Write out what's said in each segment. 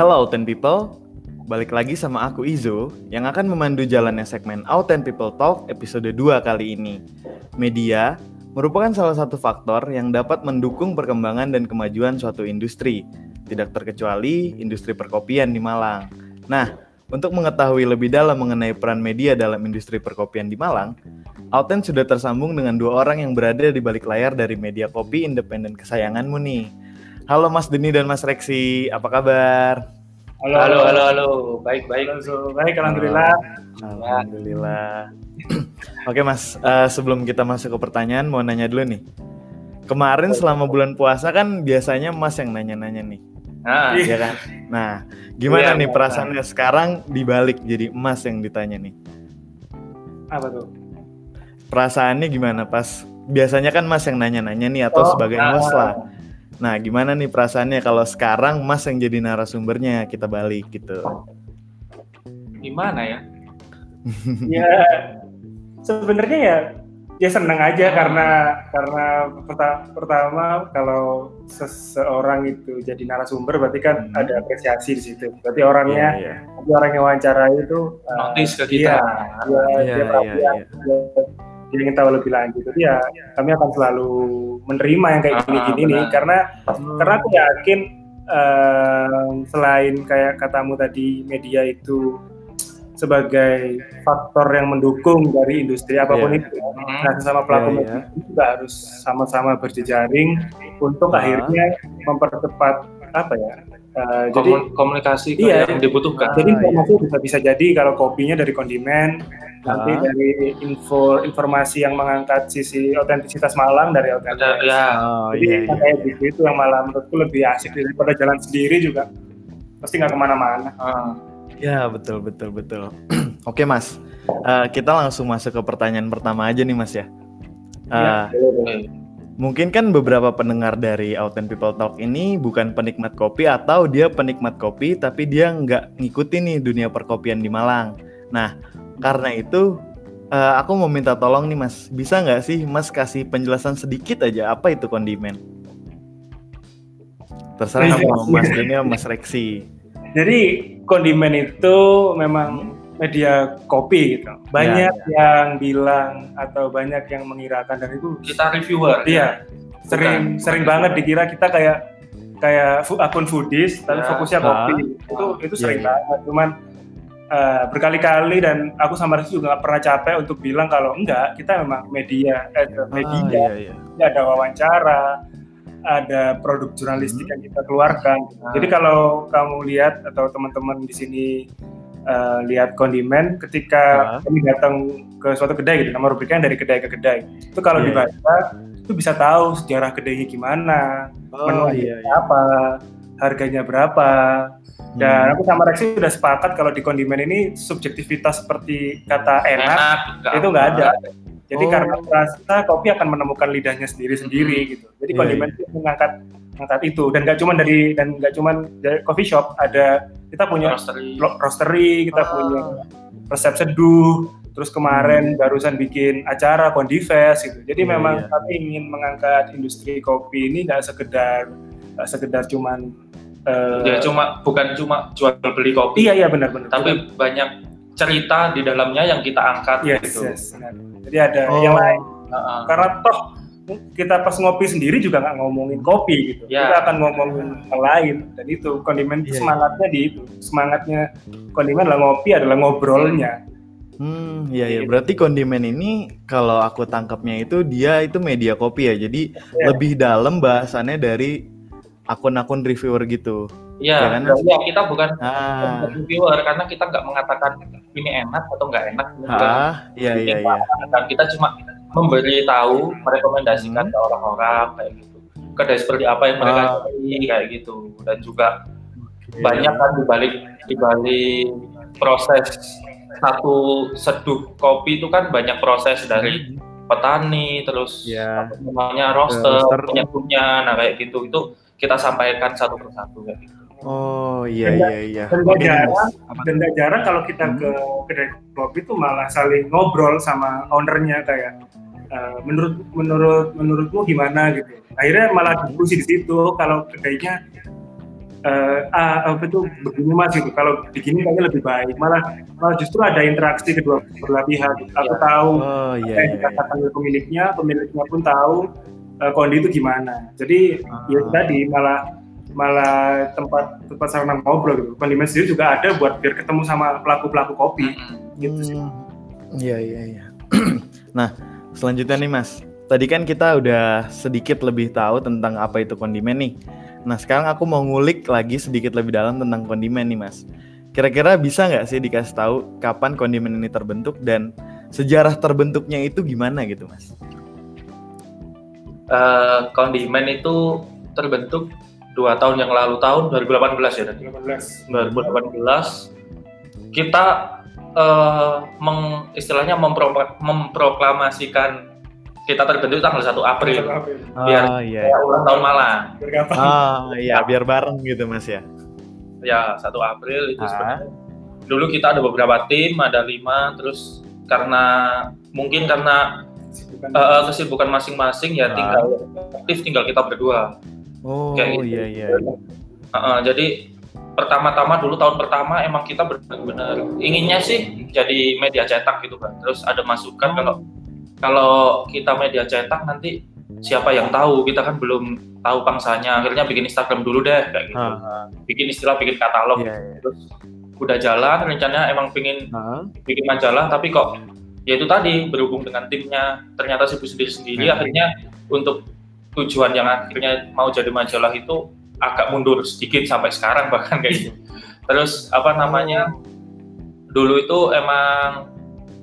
Hello Ten People, balik lagi sama aku Izo yang akan memandu jalannya segmen Auten People Talk episode 2 kali ini. Media merupakan salah satu faktor yang dapat mendukung perkembangan dan kemajuan suatu industri, tidak terkecuali industri perkopian di Malang. Nah, untuk mengetahui lebih dalam mengenai peran media dalam industri perkopian di Malang, Auten sudah tersambung dengan dua orang yang berada di balik layar dari media kopi independen kesayanganmu nih. Halo Mas Deni dan Mas Reksi, apa kabar? Halo, halo, halo, halo. Baik, baik. Halo, baik, alhamdulillah. Alhamdulillah. Oke Mas, uh, sebelum kita masuk ke pertanyaan, mau nanya dulu nih. Kemarin selama bulan puasa kan biasanya Mas yang nanya-nanya nih. Nah, Iya kan? Nah, gimana Iya, nih Mas. perasaannya sekarang dibalik jadi Mas yang ditanya nih? Apa tuh? Perasaannya gimana pas biasanya kan Mas yang nanya-nanya nih atau Oh, sebagai nah. host lah. Nah, gimana nih perasaannya kalau sekarang Mas yang jadi narasumbernya kita balik gitu. gimana ya? ya sebenarnya ya ya senang aja karena karena perta- pertama kalau seseorang itu jadi narasumber berarti kan Hmm. ada apresiasi di situ. Berarti orangnya Iya, berarti orang yang wawancara itu uh, Notice ke kita. Iya, dia, iya, dia iya, perhatian, iya. Dia, ingin tahu lebih lanjut. Jadi ya kami akan selalu menerima yang kayak Ah, gini-gini nih benar. karena Hmm. karena aku yakin em, selain kayak katamu tadi media itu sebagai faktor yang mendukung dari industri apa pun Iya. itu. Hmm. Nah, sesama pelaku Iya, media iya. itu juga harus sama-sama berjejaring untuk Ah. akhirnya mempercepat apa ya? Eh, jadi Komun- komunikasi Iya. yang dibutuhkan. jadi informasi bisa bisa jadi kalau kopinya dari kondimen, nanti Ah. dari info informasi yang mengangkat sisi otentisitas Malang dari otentisitas. ya, Oh Jadi iya, iya. kayak gitu itu yang malah menurutku lebih asik daripada jalan sendiri juga. Pasti nggak ke mana-mana. ah, Ya betul betul betul. Oke Mas, Eh, kita langsung masuk ke pertanyaan pertama aja nih Mas ya. Eh, Iya, boleh, boleh. Mungkin kan beberapa pendengar dari Authent People Talk ini bukan penikmat kopi atau dia penikmat kopi tapi dia nggak ngikutin nih dunia perkopian di Malang. Nah, karena itu eh, aku mau minta tolong nih Mas, bisa nggak sih Mas kasih penjelasan sedikit aja apa itu kondimen? Terserah mau Mas atau Mas Reksi. Jadi kondimen itu memang media kopi gitu. Banyak Ya, yang bilang atau banyak yang mengirakan dan itu Kita reviewer. Iya, sering sering banget dikira kita kayak kayak akun foodies tapi Ya. fokusnya Ah. kopi. Itu itu Iya, sering iya. banget. Cuman eh, berkali-kali dan aku sama Rizky juga nggak pernah capek untuk bilang kalau enggak kita memang media eh, media Ah, iya, iya. Jadi ada wawancara, ada produk jurnalistik yang kita keluarkan. Ah. Jadi kalau kamu lihat atau teman-teman di sini eh, lihat kondimen, ketika Ah. kami datang ke suatu kedai gitu, nama rubriknya dari kedai ke kedai. Itu kalau Iya. dibaca itu bisa tahu sejarah kedainya gimana, Oh menu iya, iya. apa, harganya berapa. Dan Hmm. aku sama Rexi sudah sepakat kalau di kondimen ini subjektivitas seperti kata enak Enak, itu nggak ada. Jadi Oh. karena rasa kopi akan menemukan lidahnya sendiri-sendiri gitu. Jadi Iya, kondimen itu mengangkat mengangkat itu dan nggak cuma dari dan nggak cuma dari coffee shop ada kita punya Roastery. roastery, kita Ah. punya resep seduh, terus kemarin barusan bikin acara Kondifest gitu. Jadi Hmm. Iya, memang iya. kami ingin mengangkat industri kopi ini nggak sekedar nggak sekedar cuman eh, Ya cuma bukan cuma jual beli kopi, iya iya benar-benar. tapi banyak cerita di dalamnya yang kita angkat yes, gitu. yes, benar. Jadi ada Oh. yang lain. Ah, karena toh kita pas ngopi sendiri juga nggak ngomongin kopi gitu Ya. kita akan ngomongin hal lain dan itu kondimen Iya, itu iya. semangatnya di itu semangatnya kondimen adalah ngopi adalah ngobrolnya Hmm, iya ya. Berarti kondimen ini kalau aku tangkapnya itu dia itu media kopi ya. Jadi Iya. lebih dalam bahasannya dari akun-akun reviewer gitu. Iya, Ya kan? ya, kita bukan Ah, reviewer karena kita nggak mengatakan ini enak atau nggak enak. ah, iya iya iya. Dan kita cuma memberi tahu, merekomendasikan ke orang-orang kayak gitu. Kedai seperti apa yang mereka Ah. cari kayak gitu. Dan juga Iya. banyak kan dibalik dibalik proses satu seduh kopi itu kan banyak proses dari petani terus apa namanya roaster, roaster. penyebutnya nah kayak gitu itu kita sampaikan satu persatu kayak gitu. Oh iya Dan iya iya. dan nih, jarang dan jarang kalau kita Hmm. ke kedai kopi itu malah saling ngobrol sama ownernya kayak eh, menurut menurut menurutmu gimana gitu akhirnya malah diskusi di situ kalau kedainya eh ah, apa itu begini mas gitu kalau begini kayaknya lebih baik malah malah justru ada interaksi kedua belah pihak aku Iya. tahu Oh apa iya yang iya. iya. dikatakan oleh pemiliknya pemiliknya pun tahu eh, kondi itu gimana jadi ya Ah. tadi malah malah tempat tempat sarana ngobrol gitu kondimen sendiri juga ada buat biar ketemu sama pelaku pelaku kopi gitu sih Hmm, Iya iya iya. nah selanjutnya nih mas, tadi kan kita udah sedikit lebih tahu tentang apa itu kondimen nih. Nah sekarang aku mau ngulik lagi sedikit lebih dalam tentang kondimen nih mas. Kira-kira bisa nggak sih dikasih tahu kapan kondimen ini terbentuk dan sejarah terbentuknya itu gimana gitu mas? Eh, kondimen itu terbentuk dua tahun yang lalu tahun 2018 ya tadi. 18 2018 kita eh, meng, istilahnya mempro- memproklamasikan kita terbentuk tanggal 1 April Biar- oh iya. ya, ulang tahun Malang Oh iya biar bareng gitu mas ya. ya 1 April itu Ah. sebenarnya dulu kita ada beberapa tim ada lima terus karena mungkin karena Bukan- eh, eh, kesibukan masing-masing ya Ah. tinggal aktif tinggal kita berdua Oh Kayak gitu. iya iya. iya. Eh, eh, jadi pertama-tama dulu tahun pertama emang kita benar-benar inginnya sih jadi media cetak gitu kan terus ada masukan kalau kalau kita media cetak nanti siapa yang tahu? Kita kan belum tahu pangsanya. Akhirnya bikin Instagram dulu deh kayak gitu. Ah, bikin istilah bikin katalog. Iya iya. terus udah jalan rencananya emang pingin Ah, bikin majalah tapi kok ya itu tadi berhubung dengan timnya ternyata sibuk sendiri sendiri Hmm. akhirnya untuk tujuan yang akhirnya mau jadi majalah itu agak mundur sedikit sampai sekarang bahkan kayak gitu terus apa namanya dulu itu emang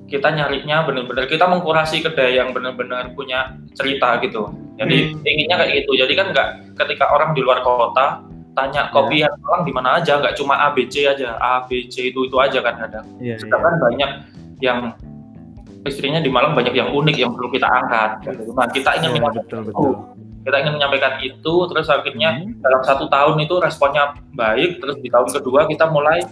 kita nyarinya bener-bener kita mengkurasi kedai yang bener-bener punya cerita gitu jadi Hmm. inginnya kayak gitu jadi kan nggak ketika orang di luar kota tanya kopi yang orang di mana aja nggak cuma ABC aja A B C itu itu aja kan ada Iya iya. sedangkan banyak yang istrinya di Malang banyak yang unik yang perlu kita angkat. Nah, kita ingin Iya, menyampaikan betul betul. Kita ingin menyampaikan itu, terus akhirnya Hmm. dalam satu tahun itu responnya baik, terus di tahun kedua kita mulai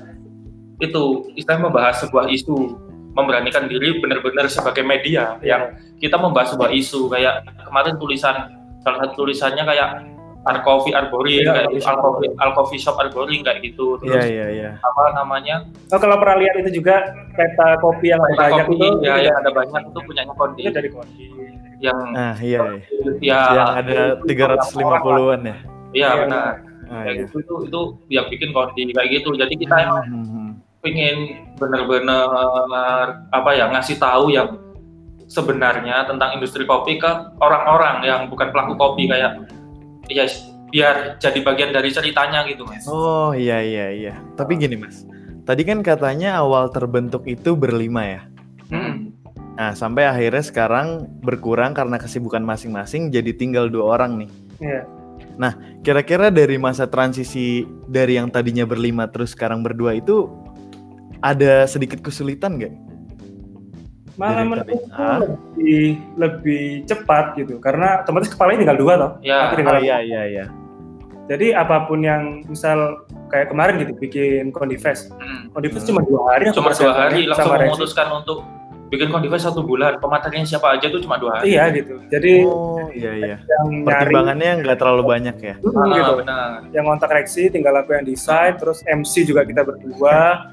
itu istilahnya membahas sebuah isu, memberanikan diri benar-benar sebagai media yang kita membahas sebuah isu kayak kemarin tulisan salah satu tulisannya kayak Arcofi Arbori Iya, kayak gitu, shop. Arbori kayak gitu Iya terus iya iya. apa namanya Oh, kalau pernah lihat itu juga peta kopi yang Banyak banyak kopi itu, ya yang ada banyak itu punyanya Kondi dari kopi. Yang Nah iya iya. ya Yang ada 350-an ya. Iya Iya, benar. Ah, Kayak iya. gitu itu itu yang bikin kondi kayak gitu. Jadi kita emang Hmm, hmm, pengen bener-bener apa ya ngasih tahu yang sebenarnya tentang industri kopi ke orang-orang yang bukan pelaku kopi kayak ya biar jadi bagian dari ceritanya gitu mas. Oh iya iya iya. Tapi gini mas, tadi kan katanya awal terbentuk itu berlima ya. Hmm. Nah sampai akhirnya sekarang berkurang karena kesibukan masing-masing jadi tinggal dua orang nih. Iya. Kira-kira dari masa transisi dari yang tadinya berlima terus sekarang berdua itu ada sedikit kesulitan nggak? Malah menurutku. Ah. lebih lebih cepat gitu karena otomatis kepalanya tinggal dua toh. Ya. Tapi tinggal Oh iya iya iya. Jadi apa pun yang misal kayak kemarin gitu bikin Kondifest. Hmm. Kondifest Hmm. cuma dua hari. Cuma dua hari langsung sama Rezi. memutuskan untuk bikin kondisi satu bulan. Pematerinya siapa aja tuh cuma dua hari. Iya gitu. Jadi Oh iya iya. yang Pertimbangannya nggak terlalu banyak ya. Hmm, Ah, gitu. benar. yang kontak reaksi tinggal aku yang desain terus MC juga kita berdua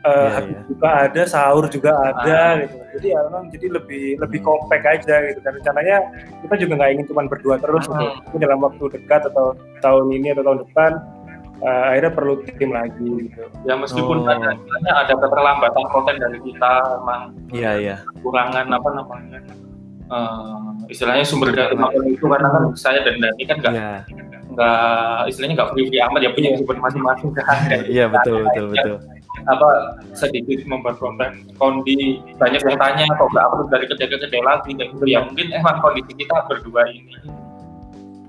eh Iya, Habib iya. juga ada sahur juga ada Ah. gitu jadi ya memang jadi lebih lebih Hmm. compact aja gitu dan rencananya kita juga nggak ingin cuma berdua terus gitu. Hmm. Tapi dalam waktu dekat atau tahun ini atau tahun depan eh, akhirnya perlu tim lagi gitu Ya meskipun Oh. ada istilahnya ada keterlambatan konten dari kita emang Iya iya. kekurangan apa namanya eh, istilahnya sumber daya itu karena kan saya dan Dani kan nggak Iya. nggak istilahnya nggak free free amat ya punya kesibukan masing-masing kan Dan Iya betul betul betul. apa sedikit membuat konten kondi banyak yang tanya kok nggak upload dari kedai ke kedai lagi kayak gitu ya mungkin emang kondisi kita berdua ini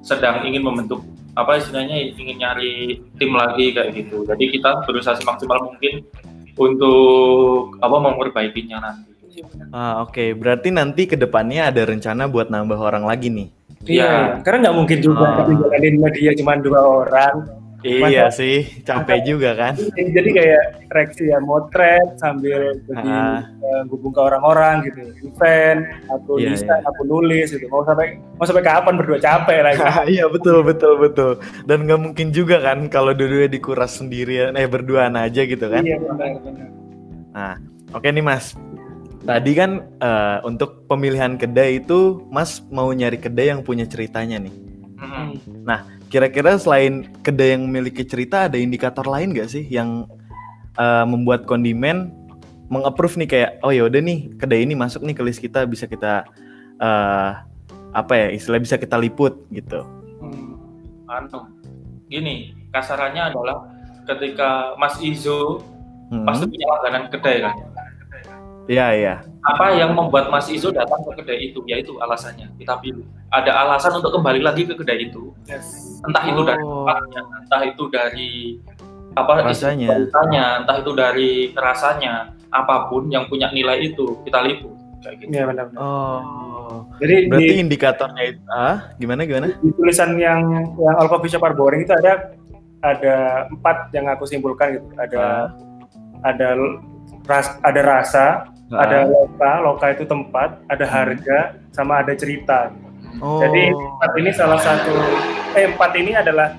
sedang ingin membentuk apa istilahnya ingin nyari tim lagi kayak gitu jadi kita berusaha semaksimal mungkin untuk apa memperbaikinya nanti Ah oke. Berarti nanti ke depannya ada rencana buat nambah orang lagi nih. Iya. karena nggak mungkin juga Ah. tapi jalanin media cuma dua orang Iya sih, capek juga kan. Jadi kayak reaksi ya motret sambil Ah. eh, hubung ke orang-orang gitu, event, aku Iya, desain, iya. aku nulis gitu. Mau sampai mau sampai kapan berdua capek lagi. Iya betul betul betul. Dan nggak mungkin juga kan kalau dua-duanya dikuras sendirian, eh berduaan aja gitu kan. Iya benar benar. Nah, oke nih Mas. Tadi kan eh, untuk pemilihan kedai itu Mas mau nyari kedai yang punya ceritanya nih. Mm-mm. Kira-kira selain kedai yang memiliki cerita ada indikator lain nggak sih yang eh, membuat kondimen mengapprove nih kayak oh ya udah nih kedai ini masuk nih ke list kita bisa kita eh, apa ya istilah bisa kita liput gitu. Hmm. anu gini kasarannya adalah ketika Mas Izo Hmm. pasti punya langganan kedai kan Iya iya. apa yang membuat Mas Izo datang ke kedai itu yaitu alasannya kita pilih ada alasan untuk kembali lagi ke kedai itu Yes. entah itu dari Oh. tempatnya entah itu dari apa Rasanya. rasanya entah itu dari rasanya apa pun yang punya nilai itu kita liput kayak gitu Iya benar benar. Oh. Jadi Berarti di, indikatornya itu ah gimana gimana? di tulisan yang yang all coffee shop are boring itu ada ada empat yang aku simpulkan gitu. Ada ada ras, ada rasa, ada loka, loka itu tempat, ada harga, sama ada cerita. Oh. Jadi empat ini salah satu, eh empat ini adalah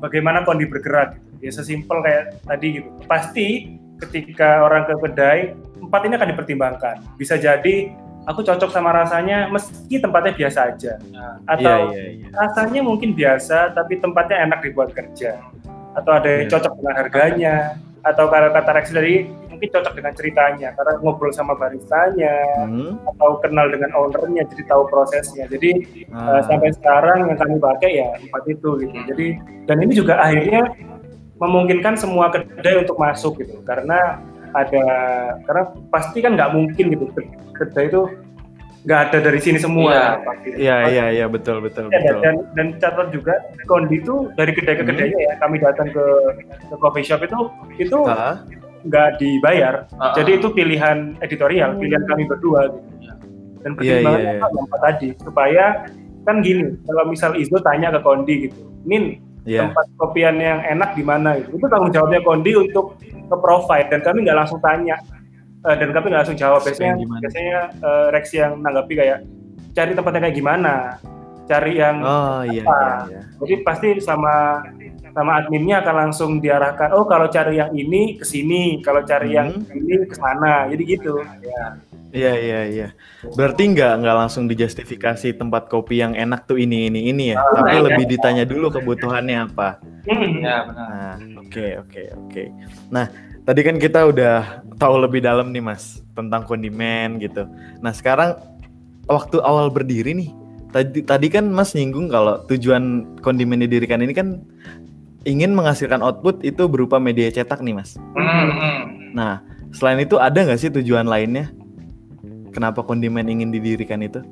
bagaimana kondi bergerak. Gitu. Ya sesimpel kayak tadi gitu. Pasti ketika orang ke kedai, empat ini akan dipertimbangkan. Bisa jadi aku cocok sama rasanya meski tempatnya biasa aja. Nah, Atau Iya iya iya. rasanya mungkin biasa tapi tempatnya enak dibuat kerja. Atau ada yang Iya. cocok dengan harganya. Atau kalau kata Rex tadi mungkin cocok dengan ceritanya karena ngobrol sama baristanya Hmm. atau kenal dengan ownernya jadi tahu prosesnya. Jadi Ah. Uh, sampai sekarang yang kami pakai ya empat itu gitu. Jadi dan ini juga akhirnya memungkinkan semua kedai untuk masuk gitu karena ada karena pasti kan nggak mungkin gitu ke- kedai itu nggak ada dari sini semua Iya. Iya iya iya betul betul Ya, dan, betul. dan, dan catat juga kondi itu dari kedai ke Hmm. kedainya ya kami datang ke, ke coffee shop itu itu Ah, nggak dibayar ah, jadi itu pilihan editorial pilihan kami berdua gitu Iya, dan pertimbangannya iya, iya. apa? yang empat tadi supaya kan gini kalau misal Izo tanya ke Kondi gitu Min Iya. tempat kopian yang enak di mana gitu itu tanggung jawabnya Kondi untuk ke provide dan kami nggak langsung tanya Eh, dan kami nggak langsung jawab biasanya biasanya eh, Rex yang nanggapi kayak cari tempatnya kayak gimana cari yang Oh iya iya apa? iya. jadi pasti sama sama adminnya akan langsung diarahkan oh kalau cari yang ini ke sini kalau cari yang Hmm. ini ke sana jadi gitu ya Iya iya iya. Berarti nggak nggak langsung dijustifikasi tempat kopi yang enak tuh ini ini ini ya, tapi iya. lebih ditanya dulu kebutuhannya apa. Hmm. ya benar Nah, oke oke oke. Nah, tadi kan kita udah tahu lebih dalam nih Mas tentang kondimen gitu. Nah, sekarang waktu awal berdiri nih, tadi tadi kan Mas nyinggung kalau tujuan kondimen didirikan ini kan ingin menghasilkan output itu berupa media cetak nih Mas. Hmm, hmm. Nah, selain itu ada nggak sih tujuan lainnya? Kenapa kondimen ingin didirikan itu?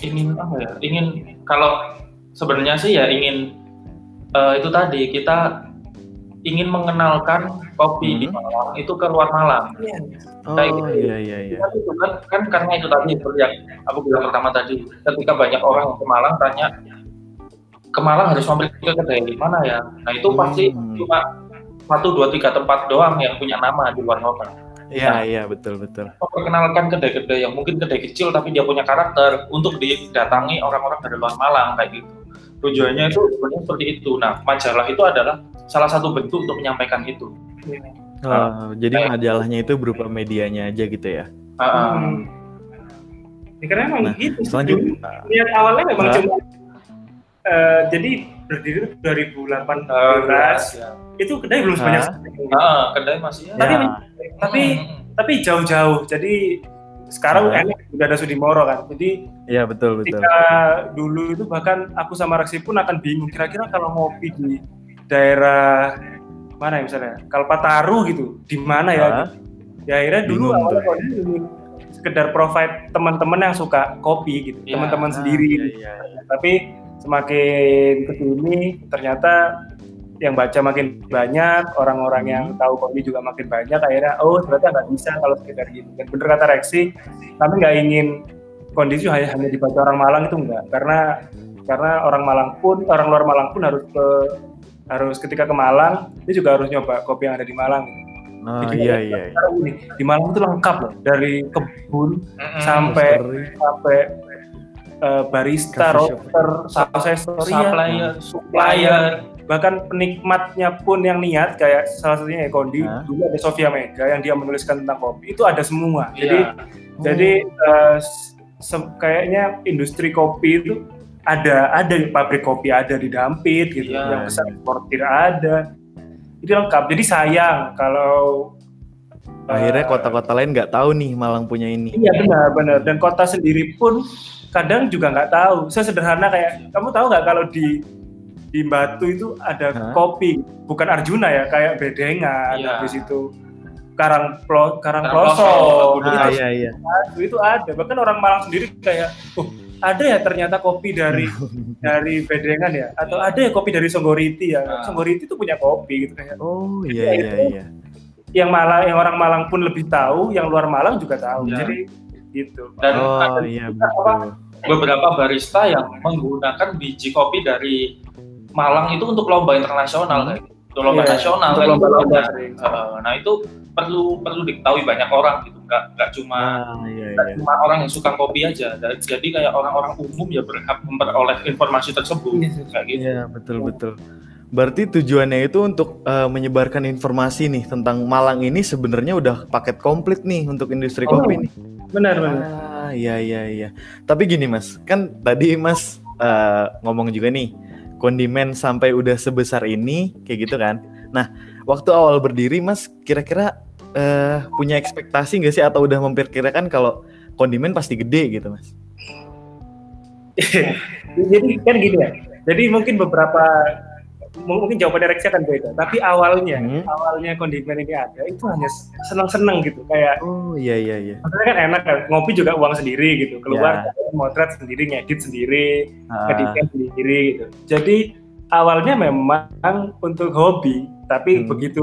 ingin apa ya ingin kalau sebenarnya sih ya ingin eh, itu tadi kita ingin mengenalkan kopi di Hmm. Malang itu ke luar Malang Oh Kayak gitu. iya iya iya. Kan itu kan, kan karena itu tadi seperti yang aku bilang pertama tadi ketika banyak orang ke Malang tanya ke Malang harus mampir ke kedai di mana ya nah itu pasti Hmm. cuma satu dua tiga tempat doang yang punya nama di luar kota Iya iya betul betul. memperkenalkan kedai-kedai yang mungkin kedai kecil tapi dia punya karakter untuk didatangi orang-orang dari luar Malang kayak gitu. Tujuannya itu sebenarnya seperti itu. Nah, majalah itu adalah salah satu bentuk untuk menyampaikan itu. Oh, jadi majalahnya itu berupa medianya aja gitu ya. Ah. Hmm. Ya, karena emang Nah, gitu. Selanjutnya Niat awalnya memang Hah? cuma eh, jadi berdiri itu 2018 ya. itu kedai belum sebanyak sekarang. Ah, kedai masih ya. Tapi- Ya. tapi Hmm, tapi jauh-jauh. Jadi sekarang Hah? enak udah ada Sudimoro kan. Jadi Iya betul betul. ketika dulu itu bahkan aku sama Reksi pun akan bingung kira-kira kalau ngopi di daerah mana ya misalnya Kalpataru gitu di mana ya Hah? ya akhirnya dulu awalnya sekedar provide teman-teman yang suka kopi gitu Ya, teman-teman Ah, sendiri iya, gitu. iya. tapi semakin ke sini ternyata yang baca makin banyak orang-orang yang Hmm. tahu kopi juga makin banyak akhirnya oh ternyata nggak bisa kalau sekedar gitu dan bener kata Reksi kami nggak ingin kondisi hanya hanya dibaca orang Malang itu enggak karena karena orang Malang pun orang luar Malang pun harus ke harus ketika ke Malang dia juga harus nyoba kopi yang ada di Malang gitu. Oh Jadi iya iya. iya. sekarang gini, di Malang itu lengkap loh dari kebun Mm-mm. sampai Roastery. sampai eh, barista, roaster, supplier, supplier. bahkan penikmatnya pun yang niat kayak salah satunya ya Kondi dulu ada Sofia Mega yang dia menuliskan tentang kopi. Itu ada semua. Jadi Iya. jadi se- kayaknya industri kopi itu ada ada pabrik kopi ada di Dampit gitu. Iya. yang besar eksportir ada. Itu lengkap. Jadi sayang kalau Akhirnya eh, kota-kota lain nggak tahu nih Malang punya ini. Iya benar benar. Dan kota sendiri pun kadang juga nggak tahu. Sesederhana kayak kamu tahu nggak kalau di di Batu itu ada Hah? kopi bukan Arjuna ya kayak Bedengan Iya. habis itu Karang Plo, Karang Ploso Ploso, itu, iya iya. itu ada bahkan orang Malang sendiri kayak oh ada ya ternyata kopi dari dari Bedengan ya atau ada ya kopi dari Songgoriti ya Ah. Songgoriti itu punya kopi gitu kayak Oh Iya, iya iya iya. yang Malang yang orang Malang pun lebih tahu yang luar Malang juga tahu Iya. jadi gitu Dan Oh ada iya betul. beberapa barista yang menggunakan biji kopi dari Malang itu untuk lomba internasional kayak gitu. Untuk lomba Iya, nasional untuk kayak gitu. lomba-lomba Nah, eh, nah itu perlu perlu diketahui banyak orang gitu nggak nggak cuma Ah iya nggak iya. cuma orang yang suka kopi aja Dan- jadi kayak orang-orang umum ya berhak memperoleh informasi tersebut Iya, kayak gitu Iya betul betul. Berarti tujuannya itu untuk eh, menyebarkan informasi nih tentang Malang ini sebenarnya udah paket komplit nih untuk industri Oh, kopi nih. benar benar Ah iya iya iya. Tapi gini mas, kan tadi mas eh, ngomong juga nih kondimen sampai udah sebesar ini kayak gitu kan. Nah waktu awal berdiri mas kira-kira eh, punya ekspektasi nggak sih atau udah memperkirakan kalau kondimen pasti gede gitu mas? jadi kan gini ya jadi mungkin beberapa mungkin jawabannya Rexi akan beda. Tapi awalnya Hmm. awalnya kondimen ini ada itu hanya seneng-seneng gitu. Kayak Oh iya iya iya. maksudnya kan enak kan ngopi juga uang sendiri gitu. Keluar Ya. motret sendiri ngedit sendiri Ah, ngeditnya sendiri gitu. Jadi awalnya memang untuk hobi tapi Hmm. begitu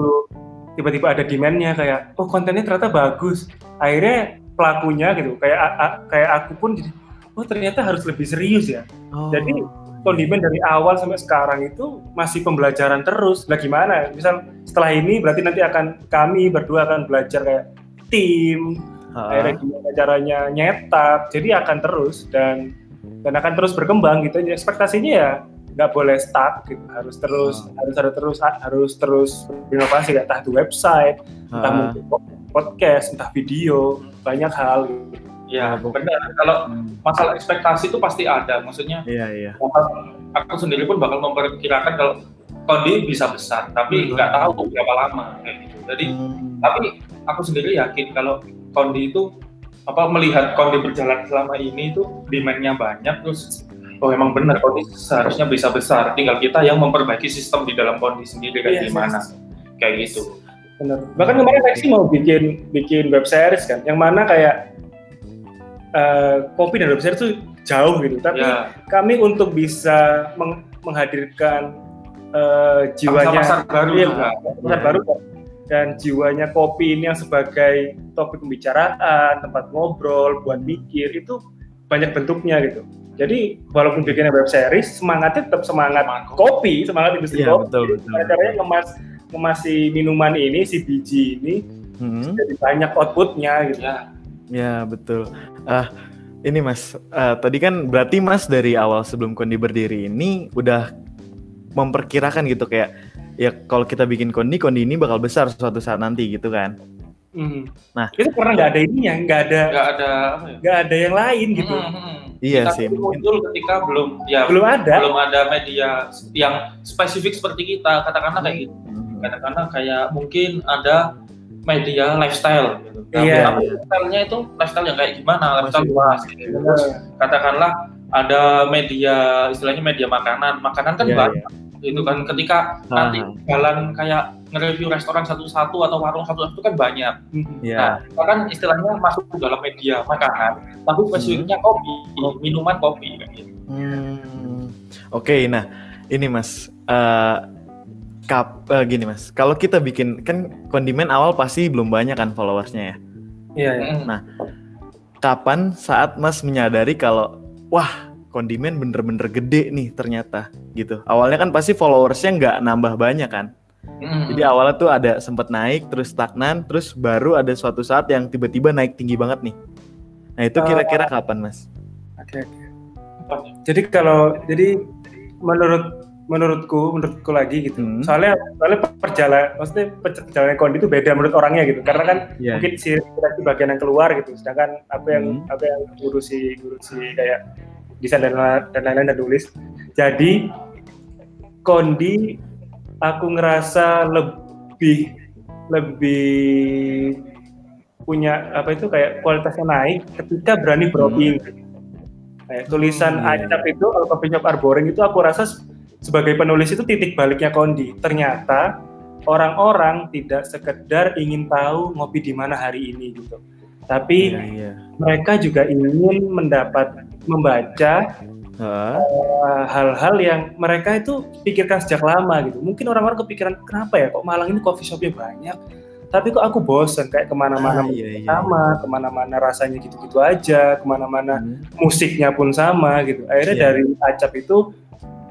tiba-tiba ada demandnya kayak oh kontennya ternyata bagus. Akhirnya pelakunya gitu kayak a- a- kayak aku pun jadi oh ternyata harus lebih serius ya. Oh, jadi, kondimen dari awal sampai sekarang itu masih pembelajaran terus. Lah gimana? Misal setelah ini berarti nanti akan kami berdua akan belajar kayak tim, kayak gimana caranya nyetak. Jadi akan terus dan dan akan terus berkembang gitu. Jadi ekspektasinya ya nggak boleh stuck gitu. Harus terus harus ada terus harus terus berinovasi entah itu website, entah ah, mungkin podcast, entah video, banyak hal gitu. Ya Oh, benar. kalau hmm, masalah ekspektasi itu pasti ada. Maksudnya Iya iya. aku sendiri pun bakal memperkirakan kalau kondi bisa besar tapi Hmm. nggak tahu berapa lama gitu. Jadi Hmm, tapi aku sendiri yakin kalau kondi itu apa melihat kondi berjalan selama ini itu demandnya banyak terus oh emang benar kondi seharusnya bisa besar. Tinggal kita yang memperbaiki sistem di dalam kondi sendiri kayak Iya, gimana. Yes. kayak gitu. Bener. Bahkan kemarin Lexi mau bikin bikin web series kan, yang mana kayak eh, kopi dan web series itu jauh gitu. Tapi ya kami untuk bisa meng- menghadirkan eh, jiwanya pasar baru Iya, pasar Iya. baru kan. dan jiwanya kopi ini yang sebagai topik pembicaraan, tempat ngobrol, buat mikir itu banyak bentuknya gitu. Jadi walaupun bikinnya web series, semangatnya tetap semangat Semangat kopi, semangat industri Iya kopi. betul betul. Cara caranya ngemas ngemas si minuman ini, si biji ini Hmm. jadi banyak outputnya gitu. ya Ya betul. Ah ini mas, ah, tadi kan berarti mas dari awal sebelum Kondi berdiri ini udah memperkirakan gitu kayak ya kalau kita bikin Kondi, Kondi ini bakal besar suatu saat nanti gitu kan? Hmm. Nah. itu karena nggak ada ininya, nggak ada nggak ada apa ya nggak ada yang lain gitu, Hmm, hmm. Iya Kita sih, muncul ketika belum ya belum ada. belum ada media yang spesifik seperti kita katakanlah kayak gitu Hmm. katakanlah kayak mungkin ada media lifestyle gitu. Nah, Iya, tapi iya. lifestyle-nya itu lifestyle yang kayak gimana lifestyle luas gitu. terus katakanlah ada media istilahnya media makanan makanan kan Iya, banyak itu kan ketika Ah. nanti jalan kayak nge-review restoran satu-satu atau warung satu-satu kan banyak Hmm. Ya. Nah, kita kan istilahnya masuk ke dalam media makanan, tapi spesifiknya kopi, minuman kopi kayak gitu. Hmm. Oke, nah ini mas, eh, kap, eh, gini mas, kalau kita bikin kan kondimen awal pasti belum banyak kan followersnya ya. Iya, iya. Mm. Kapan saat mas menyadari kalau wah kondimen bener-bener gede nih ternyata gitu. Awalnya kan pasti followersnya nggak nambah banyak kan. Mm. Jadi awalnya tuh ada sempet naik terus stagnan terus baru ada suatu saat yang tiba-tiba naik tinggi banget nih. Nah itu kira-kira kapan mas? Oke oke. Jadi kalau jadi menurut menurutku menurutku lagi gitu. Hmm. Soalnya soalnya perjalanan maksudnya perjalanan kondi itu beda menurut orangnya gitu. Karena kan Iya. mungkin si si bagian yang keluar gitu. Sedangkan aku yang Hmm. aku yang ngurusi ngurusi kayak desain dan dan lain-lain dan nulis. Jadi kondi aku ngerasa lebih lebih punya apa itu kayak kualitasnya naik ketika berani beropini. Kayak tulisan Hmm, acap itu kalau coffee shop arboring itu aku rasa sebagai penulis itu titik baliknya kondi. Ternyata orang-orang tidak sekedar ingin tahu ngopi di mana hari ini gitu. Tapi Iya, iya. mereka juga ingin mendapat membaca uh, hal-hal yang mereka itu pikirkan sejak lama gitu. Mungkin orang-orang kepikiran kenapa ya kok Malang ini coffee shopnya banyak, tapi kok aku bosen kayak ke mana-mana Ah, iya, iya. sama, ke mana-mana rasanya gitu-gitu aja, ke mana-mana Hmm. musiknya pun sama gitu. Akhirnya Iya. dari acap itu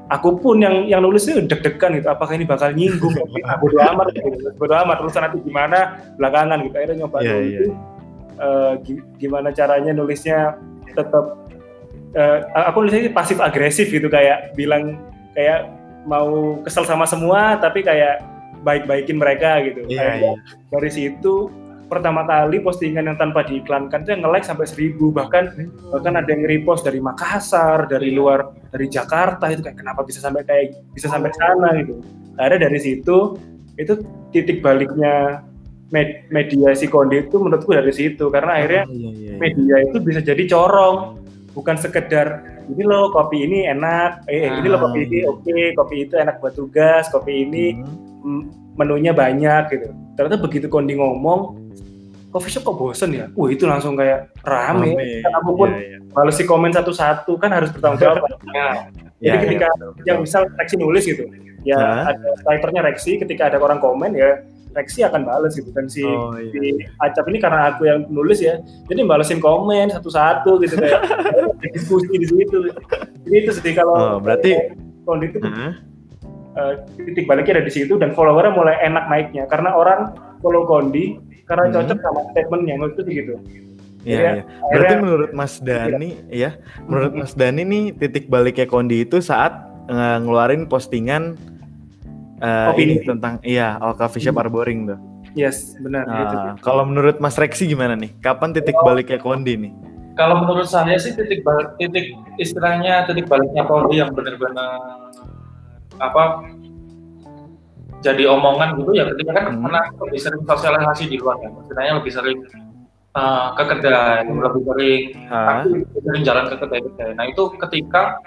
aku pun yang yang nulis itu deg-degan gitu. Apakah ini bakal nyinggung? ah, bodo amat gitu. Bodo amat tulisan nanti gimana belakangan gitu. Akhirnya nyoba nulis, iya. eh, gi- gimana caranya nulisnya tetap eh, aku nulisnya pasif agresif gitu kayak bilang kayak mau kesel sama semua tapi kayak baik-baikin mereka gitu. Akhirnya iya. dari situ pertama kali postingan yang tanpa diiklankan itu yang nge-like sampai seribu bahkan bahkan ada yang repost dari Makassar dari luar dari Jakarta itu kayak kenapa bisa sampai kayak bisa sampai sana gitu akhirnya dari situ itu titik baliknya med- media si Konde itu menurutku dari situ karena akhirnya Oh, iya, iya, iya. media itu bisa jadi corong bukan sekedar ini loh kopi ini enak eh ini loh Ah, kopi ini iya. oke kopi itu enak buat tugas kopi ini Hmm. mm, menunya banyak gitu. Ternyata begitu Kondi ngomong, coffee shop kok bosen ya? Wah itu langsung kayak rame. Rame. Kan aku pun Iya, iya. balas si komen satu-satu kan harus bertanggung jawab. Nah, Iya, jadi iya, ketika betul. yang misal Reksi nulis gitu, ya Hah? ada writernya Reksi, ketika ada orang komen ya Reksi akan balas gitu. Dan si, Oh, iya. si Acap ini karena aku yang nulis ya, jadi balesin komen satu-satu gitu kayak diskusi di situ. Jadi itu sedih kalau Oh, berarti- Kondi itu Hah? Eh, titik baliknya ada di situ dan followernya mulai enak naiknya karena orang follow Kondi karena Hmm. cocok sama statementnya menurutku sih gitu. Iya, Iya. iya. Berarti Akhirnya- menurut Mas Dani, ya, menurut Mas Dani nih titik baliknya Kondi itu saat eh, ngeluarin postingan eh, Opini. ini tentang iya All Coffee Shop Arboring tuh. Yes, benar gitu. Nah, kalau menurut Mas Reksi gimana nih? Kapan titik Oh. baliknya Kondi nih? Kalau menurut saya sih titik balik, titik istilahnya titik baliknya Kondi yang benar-benar apa jadi omongan gitu ya ketika kan Hmm. karena lebih sering sosialisasi di luar ya, istilahnya lebih sering uh, ke kedai, lebih sering aku lebih sering jalan ke kedai-kedai. Nah itu ketika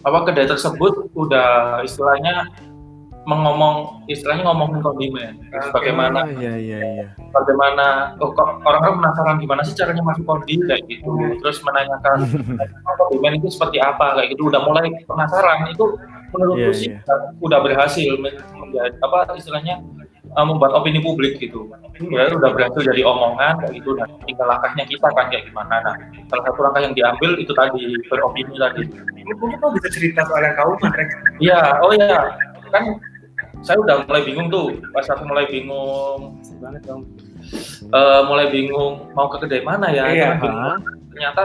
apa kedai tersebut udah istilahnya mengomong istilahnya ngomongin kondimen Terus bagaimana Oh, iya, iya, iya. bagaimana oh kok orang-orang penasaran gimana sih caranya masuk kondi kayak gitu terus menanyakan kondimen itu seperti apa kayak gitu udah mulai penasaran itu menurutku Iya, sih iya. udah, berhasil men- menjadi apa istilahnya uh, membuat opini publik gitu. Ya udah berhasil jadi omongan kayak gitu. Nah tinggal langkahnya kita kan kayak gimana. Nah salah satu langkah yang diambil itu tadi beropini tadi. Mungkin kau bisa cerita soal yang kau iya oh iya. Kan saya udah mulai bingung tuh. Pas aku mulai bingung banget dong. eh, mulai bingung mau ke kedai mana ya. Iya. Ternyata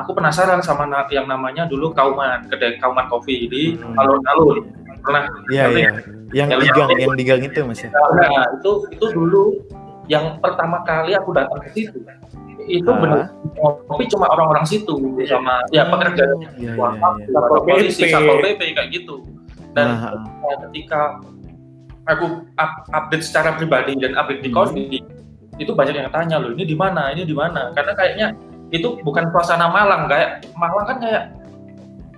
aku penasaran sama na- yang namanya dulu Kauman kedai Kauman Coffee di Hmm. alun-alun pernah Iya, iya. Yang Yang digang, yang digang itu Mas ya. nah itu itu dulu yang pertama kali aku datang ke situ itu Ah. benar kopi cuma orang-orang situ sama ya pekerja Iya, iya, iya. satpol polisi, PP. satpol PP kayak gitu. Dan Nah, eh, ketika aku up- update secara pribadi dan update di Hmm. Kondi, itu banyak yang tanya loh, ini di mana, ini di mana? Karena kayaknya itu bukan suasana Malang, kayak Malang kan kayak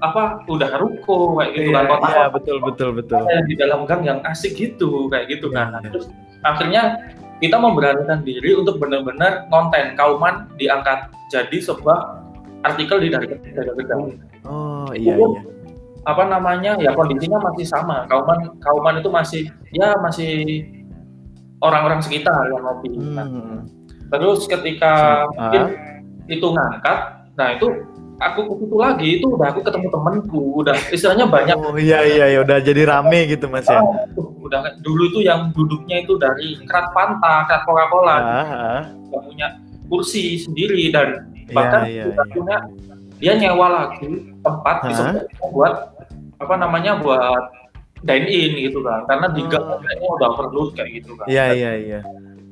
apa udah ruko kayak gitu Iya, kan kota Iya, betul, betul, betul. kayak di dalam gang yang asik gitu kayak gitu Iya, kan. iya. Terus akhirnya kita memberanikan diri untuk benar-benar konten kauman diangkat jadi sebuah artikel di dari kedai Oh, iya, iya. apa namanya ya kondisinya masih sama kauman kauman itu masih ya masih orang-orang sekitar yang ngopi Nah, Hmm. terus ketika mungkin itu ngangkat nah itu aku ke situ lagi itu udah aku ketemu temenku udah istilahnya banyak Oh iya iya ya udah jadi rame gitu Mas ya. Oh, udah dulu itu yang duduknya itu dari kerat Fanta, kerat Coca-Cola, Ah, ah. nggak punya kursi sendiri dan Iya, bahkan iya, kita iya. punya dia nyewa lagi tempat di buat apa namanya buat dine in gitu kan karena di Oh. udah overload kayak gitu kan Iya iya iya.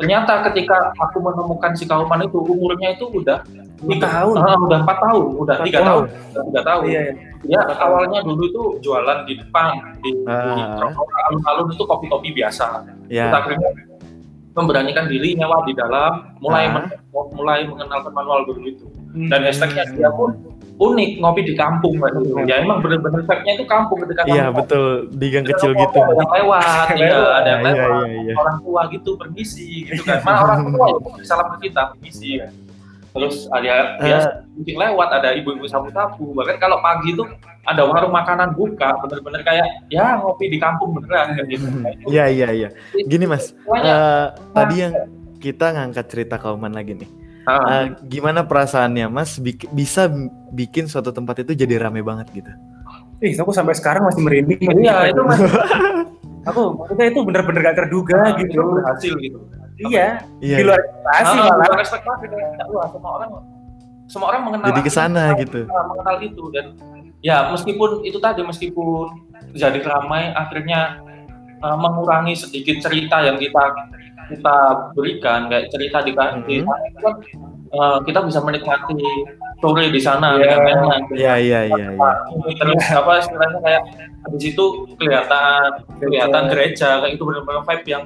Ternyata ketika aku menemukan si kauman itu umurnya itu udah Empat tahun. Ah, udah empat tahun udah tiga tahun. tiga tahun Iya, iya. ya awalnya dulu itu jualan di depan di, di Ah. trotoar alun-alun itu kopi-kopi biasa Ya. kita akhirnya memberanikan diri nyewa di dalam mulai Ah. men- mulai mengenalkan manual guru itu Hmm. dan hashtagnya dia pun unik ngopi di kampung kayak gitu ya emang bener-bener vibe-nya itu kampung ketika Iya betul. Di gang kecil gitu. ada yang lewat ya ada yang Iya, lewat. iya, iya. orang tua gitu permisi gitu kan. Malah orang tua ya salam ke kita permisi kan terus ada Eh. biasa kucing lewat ada ibu-ibu sapu-sapu. Bahkan kalau pagi tuh ada warung makanan buka bener-bener kayak ya ngopi di kampung beneran kayak gitu. Iya iya iya. Gini Mas, eh, tadi yang kita ngangkat cerita kauman lagi nih. Eh, gimana perasaannya Mas bik- bisa bikin suatu tempat itu jadi rame banget gitu? Ih, aku sampai sekarang masih merinding. Iya, itu mas Aku maksudnya itu bener-bener gak terduga itu gitu. berhasil gitu. Iya, Iya. di luar ekspektasi Ah, malah. ekspektasi wah semua orang semua orang mengenal Jadi ke sana gitu. mengenal- mengenal itu dan ya meskipun itu tadi meskipun jadi ramai akhirnya uh, mengurangi sedikit cerita yang kita kita berikan kayak cerita di di sana itu kan uh, kita bisa menikmati sore di sana Iya. dengan enak Iya iya iya iya. Terus apa istilahnya kayak habis itu kelihatan kelihatan gereja kayak itu benar-benar vibe yang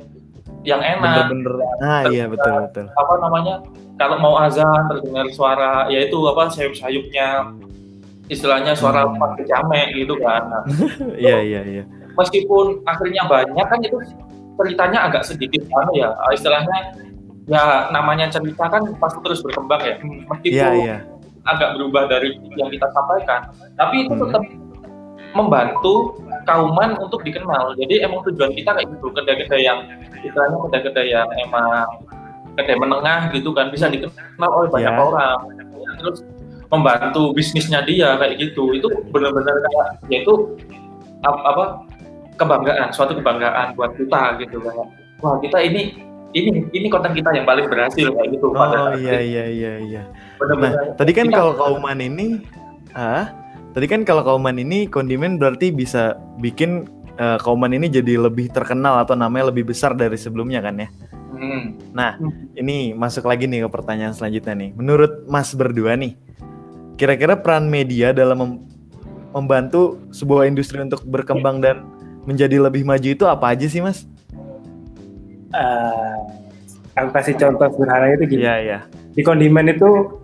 yang enak Bener-bener. Ah iya betul betul. apa namanya kalau mau azan terdengar suara yaitu apa sayup-sayupnya istilahnya suara Hmm. hmm. jamek gitu kan Iya iya iya. meskipun akhirnya banyak kan itu ceritanya agak sedikit kan ya istilahnya ya namanya cerita kan pasti terus berkembang ya meskipun Iya iya. agak berubah dari yang kita sampaikan tapi itu Hmm. tetap membantu kauman untuk dikenal jadi emang tujuan kita kayak gitu kedai-kedai yang istilahnya kedai-kedai yang emang kedai menengah gitu kan bisa dikenal oleh banyak Ya. orang terus membantu bisnisnya dia kayak gitu itu benar-benar kayak yaitu ap- apa kebanggaan suatu kebanggaan buat kita gitu kayak wah kita ini ini ini konten kita yang paling berhasil kayak gitu Oh iya iya iya iya. benar-benar Nah, tadi kan kita- kalau kauman ini, ah, tadi kan kalau kauman ini kondimen berarti bisa bikin eh, kauman ini jadi lebih terkenal atau namanya lebih besar dari sebelumnya kan ya. Hmm. Nah, ini masuk lagi nih ke pertanyaan selanjutnya nih. Menurut Mas berdua nih, kira-kira peran media dalam mem- membantu sebuah industri untuk berkembang dan menjadi lebih maju itu apa aja sih, Mas? Eh, aku kasih contoh sederhana itu gini. Iya, iya. Di kondimen itu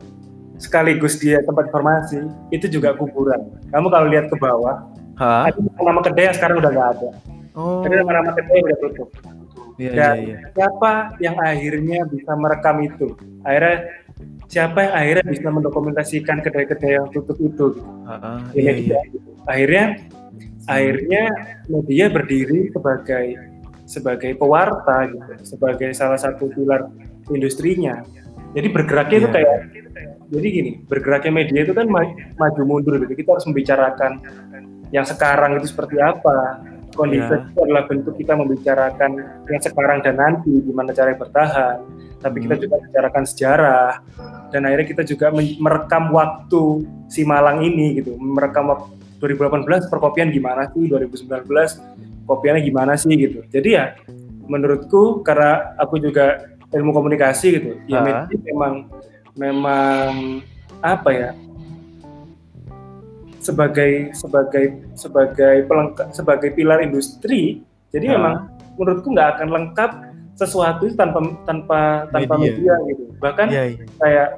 sekaligus dia tempat informasi, itu juga kuburan. Kamu kalau lihat ke bawah, Hah? ada nama kedai yang sekarang udah nggak ada. Oh, Ada nama-nama kedai udah tutup. iya, iya, Dan iya. siapa yang akhirnya bisa merekam itu? Akhirnya siapa yang akhirnya bisa mendokumentasikan kedai-kedai yang tutup itu? Gitu. Ah, iya, media, iya. gitu. Akhirnya akhirnya media berdiri sebagai sebagai pewarta gitu, sebagai salah satu pilar industrinya. Jadi bergeraknya itu Iya. kayak jadi gini, bergeraknya media itu kan ma- maju mundur gitu. Kita harus membicarakan yang sekarang itu seperti apa. Kondisi Iya. itu adalah bentuk kita membicarakan yang sekarang dan nanti gimana cara bertahan. Tapi kita Hmm. juga bicarakan sejarah dan akhirnya kita juga merekam waktu si Malang ini gitu, merekam waktu 2018 perkopian gimana sih, 2019 kopiannya gimana sih gitu. Jadi ya menurutku karena aku juga ilmu komunikasi gitu, ya media memang memang apa ya sebagai sebagai sebagai pelengkap sebagai pilar industri. Jadi Ah. memang menurutku nggak akan lengkap sesuatu tanpa tanpa tanpa Media. media, gitu. Bahkan Iya, iya. kayak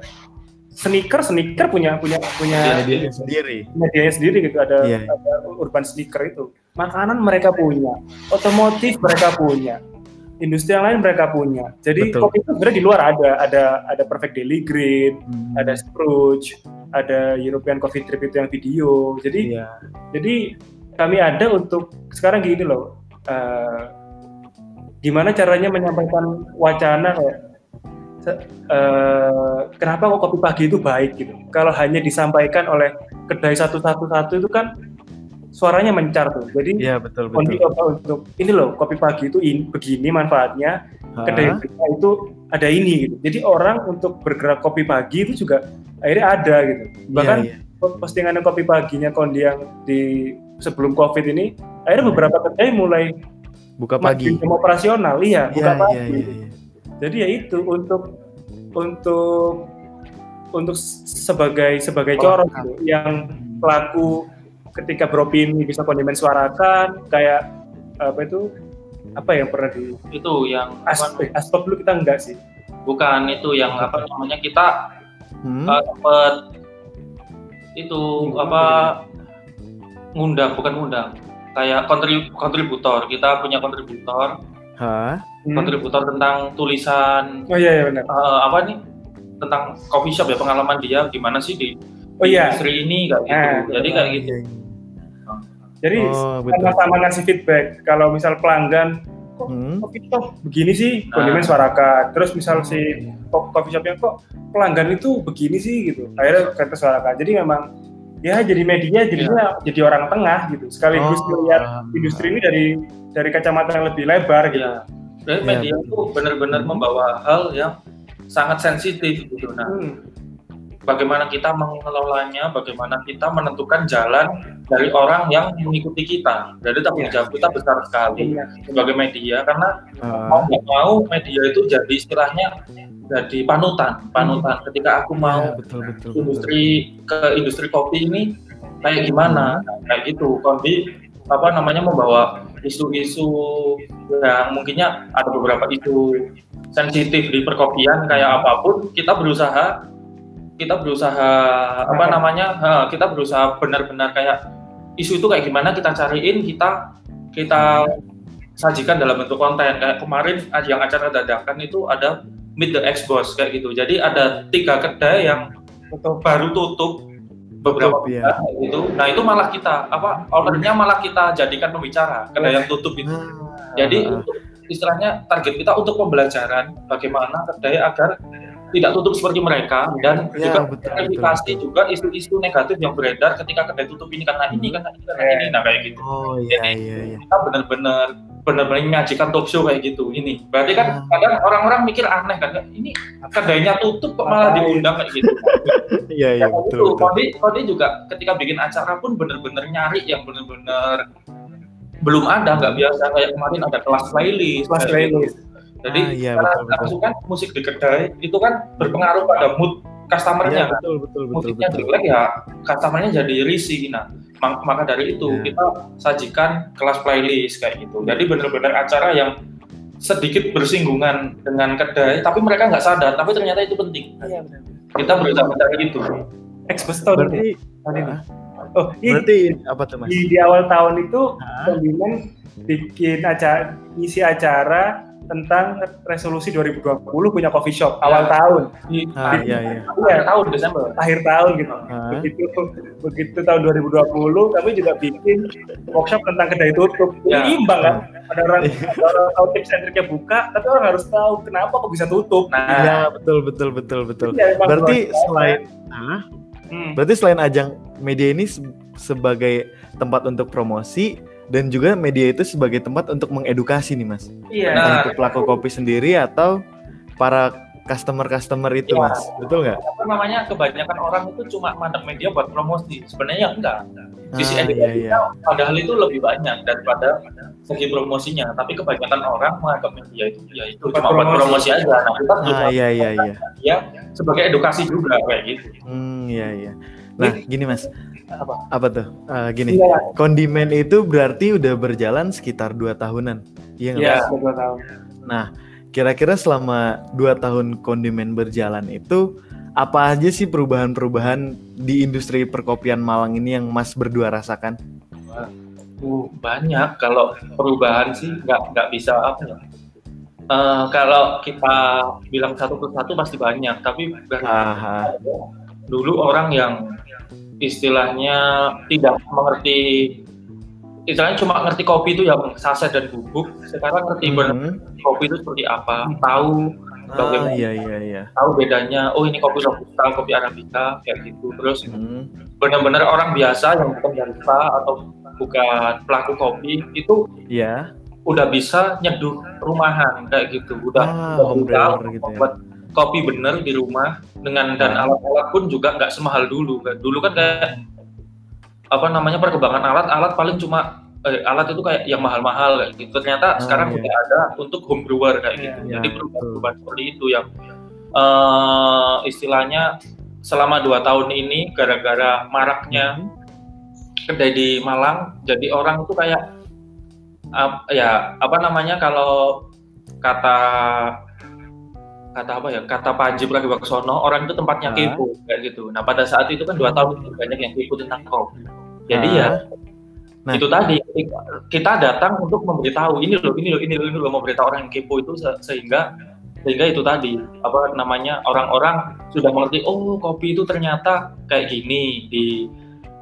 sneaker sneaker punya punya punya Medianya sendiri. medianya sendiri gitu ada, Iya. ada urban sneaker itu makanan mereka punya otomotif mereka punya industri yang lain mereka punya jadi Betul. kopi itu sebenarnya di luar ada ada ada perfect daily green Hmm, ada Spruce ada European Coffee Trip itu yang video jadi Iya. jadi kami ada untuk sekarang gini loh eh, gimana caranya menyampaikan wacana kayak eh, kenapa kok kopi pagi itu baik gitu. Kalau hanya disampaikan oleh kedai satu-satu-satu itu kan suaranya mencar tuh. Jadi Iya betul Kondi betul. untuk ini loh kopi pagi itu in, begini manfaatnya Hah? kedai kita itu ada ini gitu. Jadi orang untuk bergerak kopi pagi itu juga akhirnya ada gitu. Bahkan Iya, iya. postingan kopi paginya Kondi yang di sebelum Covid ini akhirnya Hmm. beberapa kedai mulai buka pagi. operasional iya buka Iya pagi. iya iya. iya. Jadi ya itu untuk untuk untuk sebagai sebagai corong gitu, yang pelaku ketika beropini bisa kondimen suarakan kayak apa itu apa yang pernah di itu yang aspek aspek dulu kita enggak sih. Bukan itu yang apa namanya kita Hmm? uh, dapat itu Hmm, apa ngundang bukan ngundang kayak kontrib kontributor. Kita punya kontributor Hah? Hmm. kontributor tentang tulisan oh iya, iya benar. uh, apa nih tentang coffee shop ya pengalaman dia gimana sih di oh iya. industri ini kayak gitu. Nah, jadi kayak gitu. Iya, iya. jadi Oh, sama-sama ngasih feedback. Kalau misal pelanggan kok Hmm? coffee shop begini sih Nah. kondimen suarakan terus misal si co- coffee shopnya kok pelanggan itu begini sih? Gitu. Akhirnya kita suarakan jadi memang ya jadi media jadinya jadi orang tengah gitu sekaligus Oh, melihat industri ini dari dari kacamata yang lebih lebar gitu ya jadi Iya, media itu benar-benar membawa hal yang sangat sensitif gitu nah Hmm. bagaimana kita mengelolanya, bagaimana kita menentukan jalan dari orang yang mengikuti kita. Jadi tanggung Iya. jawab kita besar sekali Iya. sebagai media karena Ah. mau nggak mau media itu jadi istilahnya jadi panutan, panutan. Ketika aku mau betul betul. betul. industri ke industri kopi ini kayak gimana, kayak gitu. Kondi apa namanya membawa isu-isu yang mungkinnya ada beberapa isu sensitif di perkopian kayak apa pun kita berusaha kita berusaha apa namanya ha, kita berusaha benar-benar kayak isu itu kayak gimana kita cariin kita kita sajikan dalam bentuk konten kayak kemarin yang acara dadakan itu ada meet the ex boss kayak gitu. Jadi ada tiga kedai yang Betul. baru tutup beberapa Tutup, ya. gitu. Nah itu malah kita apa ownernya malah kita jadikan pembicara kedai yang tutup itu. Ah, jadi untuk istilahnya target kita untuk pembelajaran bagaimana kedai agar tidak tutup seperti mereka dan Ya, juga verifikasi juga isu-isu negatif yang beredar ketika kedai tutup ini karena ini karena ini karena ini nah kayak gitu. Oh iya iya iya. kita benar-benar benar-benar menyajikan talk show kayak gitu ini berarti kan Hmm. kadang orang-orang mikir aneh kan ini kedainya tutup kok malah diundang kayak gitu Iya iya betul gitu. betul. Kode, Kode juga ketika bikin acara pun bener-bener nyari yang bener-bener belum ada, nggak biasa kayak kemarin ada kelas playlist. Kelas playlist. Jadi Ah, iya, karena betul, betul. kan musik di kedai itu kan berpengaruh pada mood Customernya. kan. betul betul betul Musiknya betul. jelek ya, customernya jadi risih. Nah, mak- maka dari itu Iya. kita sajikan kelas playlist kayak gitu. Jadi bener-bener acara yang sedikit bersinggungan dengan kedai, tapi mereka nggak sadar, tapi ternyata itu penting. Iya benar. Kita berusaha mencari itu. Ini. Berarti. Ah. Oh, ini berarti apa tuh mas? di, di awal tahun itu? Kondimen bikin acara ngisi acara tentang resolusi 2020 punya coffee shop awal Ya. tahun Di Ah iya iya. akhir tahun Desember. akhir tahun gitu Ah. begitu begitu tahun 2020 kami juga bikin workshop tentang kedai tutup Ya. Jadi imbang kan ada orang ada orang tahu tips and triknya buka tapi orang harus tahu kenapa kok bisa tutup Nah, Iya betul betul betul betul. Iya, emang Berarti selain ah, Hmm. berarti selain ajang media ini se- sebagai tempat untuk promosi dan juga media itu sebagai tempat untuk mengedukasi nih mas. iya Nah. Itu pelaku kopi sendiri atau para customer-customer itu Iya. mas, betul nggak? apa namanya kebanyakan orang itu cuma mandang media buat promosi. Sebenarnya enggak. Sisi Ah, edukasi iya, iya. padahal itu lebih banyak daripada segi promosinya. Tapi kebanyakan orang menganggap media itu ya itu Buat cuma buat promosi. promosi aja. Nah, kita Ah iya iya iya. media sebagai edukasi juga kayak gitu. Hmm iya iya. Nah gini mas, apa apa tuh? Ah, gini, Iya, kondimen itu berarti udah berjalan sekitar dua tahunan. Iya nggak iya dua tahun Nah, kira-kira selama dua tahun kondimen berjalan itu apa aja sih perubahan-perubahan di industri perkopian Malang ini yang Mas berdua rasakan? Uh, banyak kalau perubahan sih nggak nggak bisa apa ya. Eh, kalau kita bilang satu persatu pasti banyak, tapi Aha. dulu orang yang istilahnya tidak mengerti istilahnya cuma ngerti kopi itu yang saset dan bubuk sekarang ngerti benar Hmm. kopi itu seperti apa tahu Ah, iya iya iya. tahu bedanya oh ini kopi robusta kopi arabica kayak gitu terus Hmm. benar-benar orang biasa yang bukan barista atau bukan pelaku kopi itu Iya. udah bisa nyeduh rumahan kayak gitu udah Ah, udah brewer gitu ya. membuat kopi bener di rumah dengan dan Ah. alat-alat pun juga nggak semahal dulu kan dulu kan kayak apa namanya perkembangan alat alat paling cuma eh, alat itu kayak yang mahal-mahal kayak gitu ternyata Ah, sekarang iya. udah ada untuk home brewer kayak Iya, gitu iya, jadi perubahan-perubahan seperti itu yang eh, istilahnya selama dua tahun ini gara-gara maraknya Hmm. kedai di Malang jadi orang itu kayak ap- ya apa namanya kalau kata kata apa ya kata Panji Pragiwaksono orang itu tempatnya Ah. kepo kayak gitu nah pada saat itu kan dua tahun itu banyak yang kepo tentang kopi jadi Ah. ya Nah. itu tadi kita datang untuk memberitahu ini loh ini loh ini loh ini loh memberitahu orang yang kepo itu se- sehingga sehingga itu tadi apa namanya orang-orang sudah mengerti oh kopi itu ternyata kayak gini di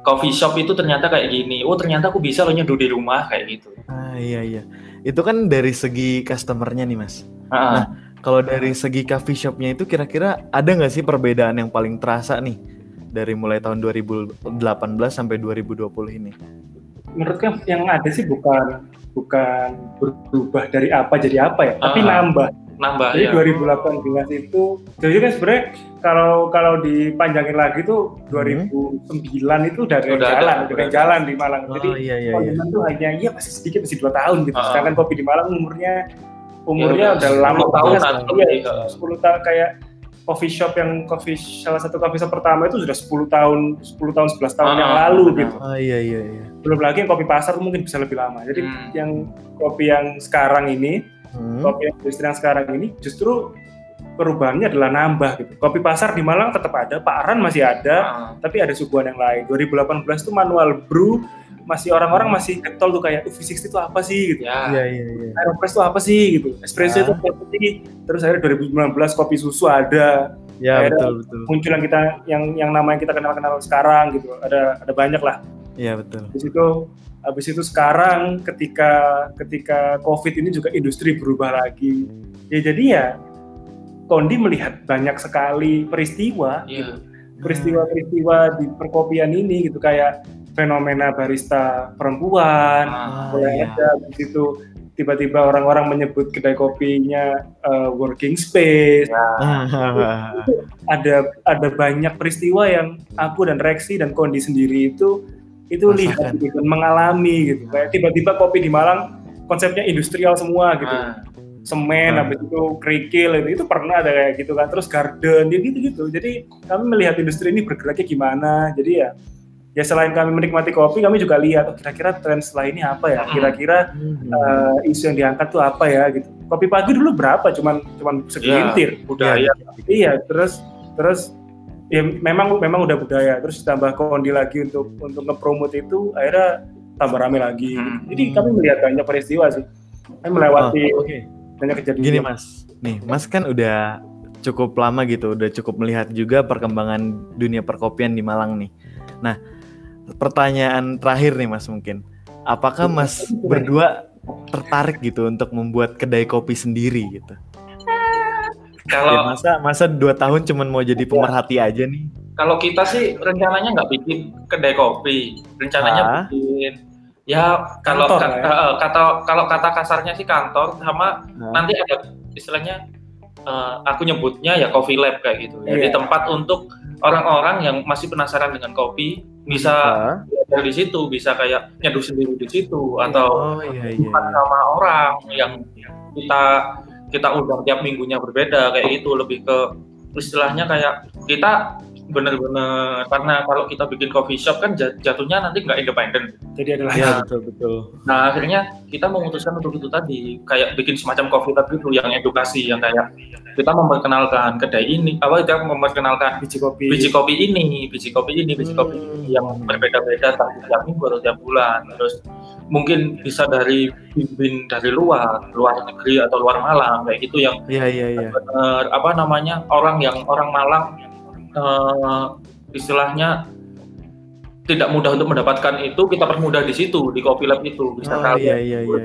coffee shop itu ternyata kayak gini oh ternyata aku bisa loh nyeduh di rumah kayak gitu Ah, iya iya. Itu kan dari segi customernya nih mas. Ah, Kalau dari segi coffee shopnya itu kira-kira ada nggak sih perbedaan yang paling terasa nih dari mulai tahun 2018 sampai 2020 ini? menurutku yang ada sih bukan bukan berubah dari apa jadi apa ya, tapi Ah. nambah. nambah Jadi ya 2018 itu, jadi kan sebenarnya kalau kalau dipanjangin lagi tuh 2009 itu udah ada Udah ada, jalan, udah udah ada ada. jalan di Malang. Jadi oh iya iya iya. Kondimen tuh hanya iya masih sedikit masih dua tahun gitu. Ah. Sedangkan kopi di Malang umurnya umurnya Ya, udah udah lama 10 tahunan banget. Iya, ah. 10 tahun kayak coffee shop yang coffee salah satu coffee shop pertama itu sudah 10 tahun 10 tahun 11 tahun Ah, yang lalu benar. gitu. Oh iya iya iya. Belum lagi yang kopi pasar mungkin bisa lebih lama. Jadi Hmm. yang kopi yang sekarang ini, Hmm. kopi yang industri yang sekarang ini justru perubahannya adalah nambah gitu. Kopi pasar di Malang tetap ada, Pak Aran masih ada, Ah, tapi ada suguhan yang lain. 2018 itu manual brew masih orang-orang masih getol tuh kayak uh, V60 itu apa sih gitu. ya Iya iya iya. Aeropress itu apa sih gitu. Espresso Ah. itu apa sih? Terus akhirnya 2019 kopi susu ada. Ya Akhirnya- betul betul. Muncul yang kita yang yang namanya kita kenal-kenal sekarang gitu. Ada ada banyak lah. Iya betul. Habis itu habis itu sekarang ketika ketika Covid ini juga industri berubah lagi. Ya jadi ya Kondi melihat banyak sekali peristiwa Iya. peristiwa-peristiwa di perkopian ini gitu kayak fenomena barista perempuan Ah, mulai iya. ada di situ tiba-tiba orang-orang menyebut kedai kopinya uh, working space ya. ada ada banyak peristiwa yang aku dan Rexi dan Kondi sendiri itu itu Rasakan. lihat gitu, dan mengalami gitu kayak tiba-tiba kopi di Malang konsepnya industrial semua gitu Ah, semen Ah. habis itu kerikil itu, itu pernah ada kayak gitu kan terus garden ya gitu gitu jadi kami melihat industri ini bergeraknya gimana jadi ya ya selain kami menikmati kopi kami juga lihat oh, kira-kira tren setelah ini apa ya? Hmm. kira-kira eh, isu yang diangkat tuh apa ya? Gitu. Kopi pagi dulu berapa? Cuman cuman segelintir. Budaya. Iya terus terus ya memang memang udah budaya. Terus tambah kondi lagi untuk untuk ngepromot itu akhirnya tambah rame lagi. Hmm. jadi kami melihat banyak peristiwa sih. Kami melewati Oh, Oke. banyak kejadian. Gini mas, nih mas kan udah cukup lama gitu, udah cukup melihat juga perkembangan dunia perkopian di Malang nih. Nah, pertanyaan terakhir nih mas mungkin, apakah mas berdua tertarik gitu untuk membuat kedai kopi sendiri gitu? Ya, kalau masa masa dua tahun cuman mau jadi pemerhati aja nih? kalau kita sih rencananya nggak bikin kedai kopi rencananya Ah. bikin ya kalau Kantor, ka- ya? eh, kata kalau kata kasarnya sih kantor sama Hah? nanti ada istilahnya eh, aku nyebutnya ya coffee lab kayak gitu jadi Iya. tempat untuk orang-orang yang masih penasaran dengan kopi bisa belajar di situ bisa kayak nyeduh sendiri di situ atau Oh iya iya. bukan sama orang yang kita kita undang tiap minggunya berbeda kayak gitu lebih ke istilahnya kayak kita bener-bener karena kalau kita bikin coffee shop kan jat- jatuhnya nanti nggak independen jadi adalah Iya. betul betul. nah akhirnya kita memutuskan untuk itu tadi kayak bikin semacam coffee lab itu yang edukasi yang kayak kita memperkenalkan kedai ini apa kita memperkenalkan biji kopi. biji kopi ini biji kopi ini biji kopi ini yang berbeda-beda entah tiap minggu atau tiap bulan. Terus mungkin bisa dari bimbing dari luar luar negeri atau luar Malang kayak gitu yang iya iya. eh, apa namanya orang yang orang Malang eh, istilahnya tidak mudah untuk mendapatkan itu kita permudah di situ di Coffee Lab itu bisa Oh kalian iya iya iya.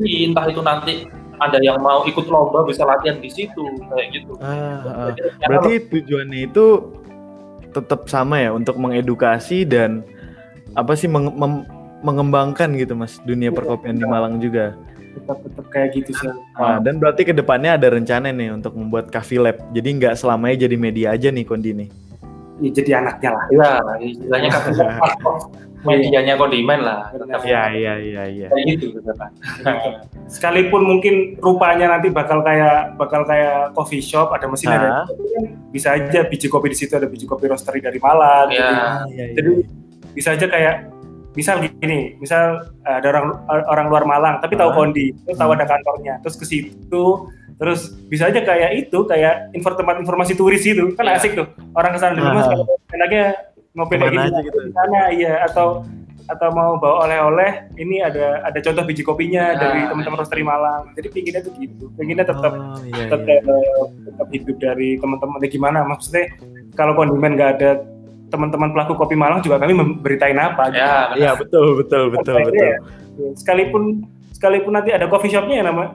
iya. entah itu nanti ada yang mau ikut lomba bisa latihan di situ kayak gitu. Ah, ah. Jadi, Berarti tujuannya itu tetap sama ya untuk mengedukasi dan apa sih meng- mem- mengembangkan gitu mas dunia Iya. perkopian di Malang juga. Tetap tetap kayak gitu sih Ah, dan berarti ke depannya ada rencana nih untuk membuat Coffee Lab. Jadi nggak selamanya jadi media aja nih Kondi nih. ya, jadi anaknya lah ya istilahnya kan medianya kondimen lah Iya iya iya iya. kayak gitu gitu kan. sekalipun mungkin rupanya nanti bakal kayak bakal kayak coffee shop ada mesin Ah. ada bisa aja biji kopi di situ ada biji kopi roastery dari Malang Ya. jadi Ah, iya, iya. jadi bisa aja kayak misal gini misal uh, ada orang orang luar Malang tapi tahu Ah. kondi terus tahu Hmm. ada kantornya terus ke situ terus bisa aja kayak itu kayak info tempat informasi turis itu kan Iya. asik tuh orang ke sana dulu mas kalau enaknya kayak gini aja gitu. di sana iya atau atau mau bawa oleh-oleh ini ada ada contoh biji kopinya Ya. dari teman-teman roastery Malang jadi pinginnya tuh gitu pinginnya tetap Oh, iya, tetap, iya. eh, tetap hidup dari teman-teman ya gimana maksudnya kalau kondimen nggak ada teman-teman pelaku kopi Malang juga kami memberitain apa gitu. ya Iya betul betul betul Akhirnya betul. ya, sekalipun sekalipun nanti ada coffee shopnya ya nama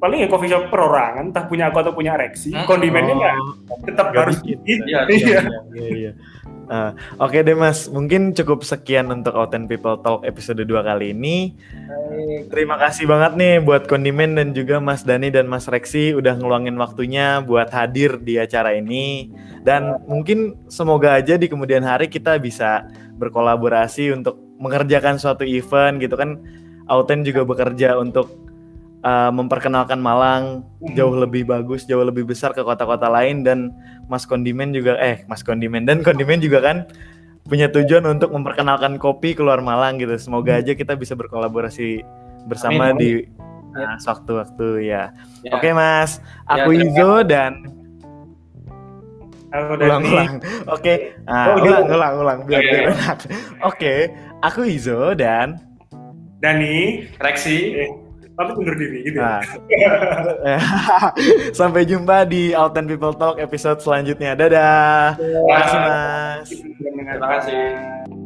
paling ya coffee shop perorangan entah punya aku atau punya reksi Hmm. kondimennya nggak Oh, tetap harus bikin. Iya, Iya. iya iya. Ah, Oke deh mas, mungkin cukup sekian untuk Authent People Talk episode 2 kali ini. Terima kasih banget nih buat Kondimen dan juga Mas Dani dan Mas Reksi udah ngeluangin waktunya buat hadir di acara ini. Dan mungkin semoga aja di kemudian hari kita bisa berkolaborasi untuk mengerjakan suatu event gitu kan. Authent juga bekerja untuk uh, memperkenalkan Malang jauh lebih bagus, jauh lebih besar ke kota-kota lain dan Mas Kondimen juga eh Mas Kondimen dan Kondimen juga kan punya tujuan untuk memperkenalkan kopi keluar Malang gitu. Semoga aja kita bisa berkolaborasi bersama Amin, amin. di nah, sewaktu-waktu ya. Ya. Oke Mas, Ya, aku Izo dan Aku dari ulang-ulang. Oke, ah, Oh, gitu. ulang, ulang, ulang biar Oke. biar enak. Oke, aku Izo dan Dani Reksi eh, tapi undur diri gitu nah, ya. sampai jumpa di Authent People Talk episode selanjutnya. Dadah. Terima kasih Mas. Terima kasih.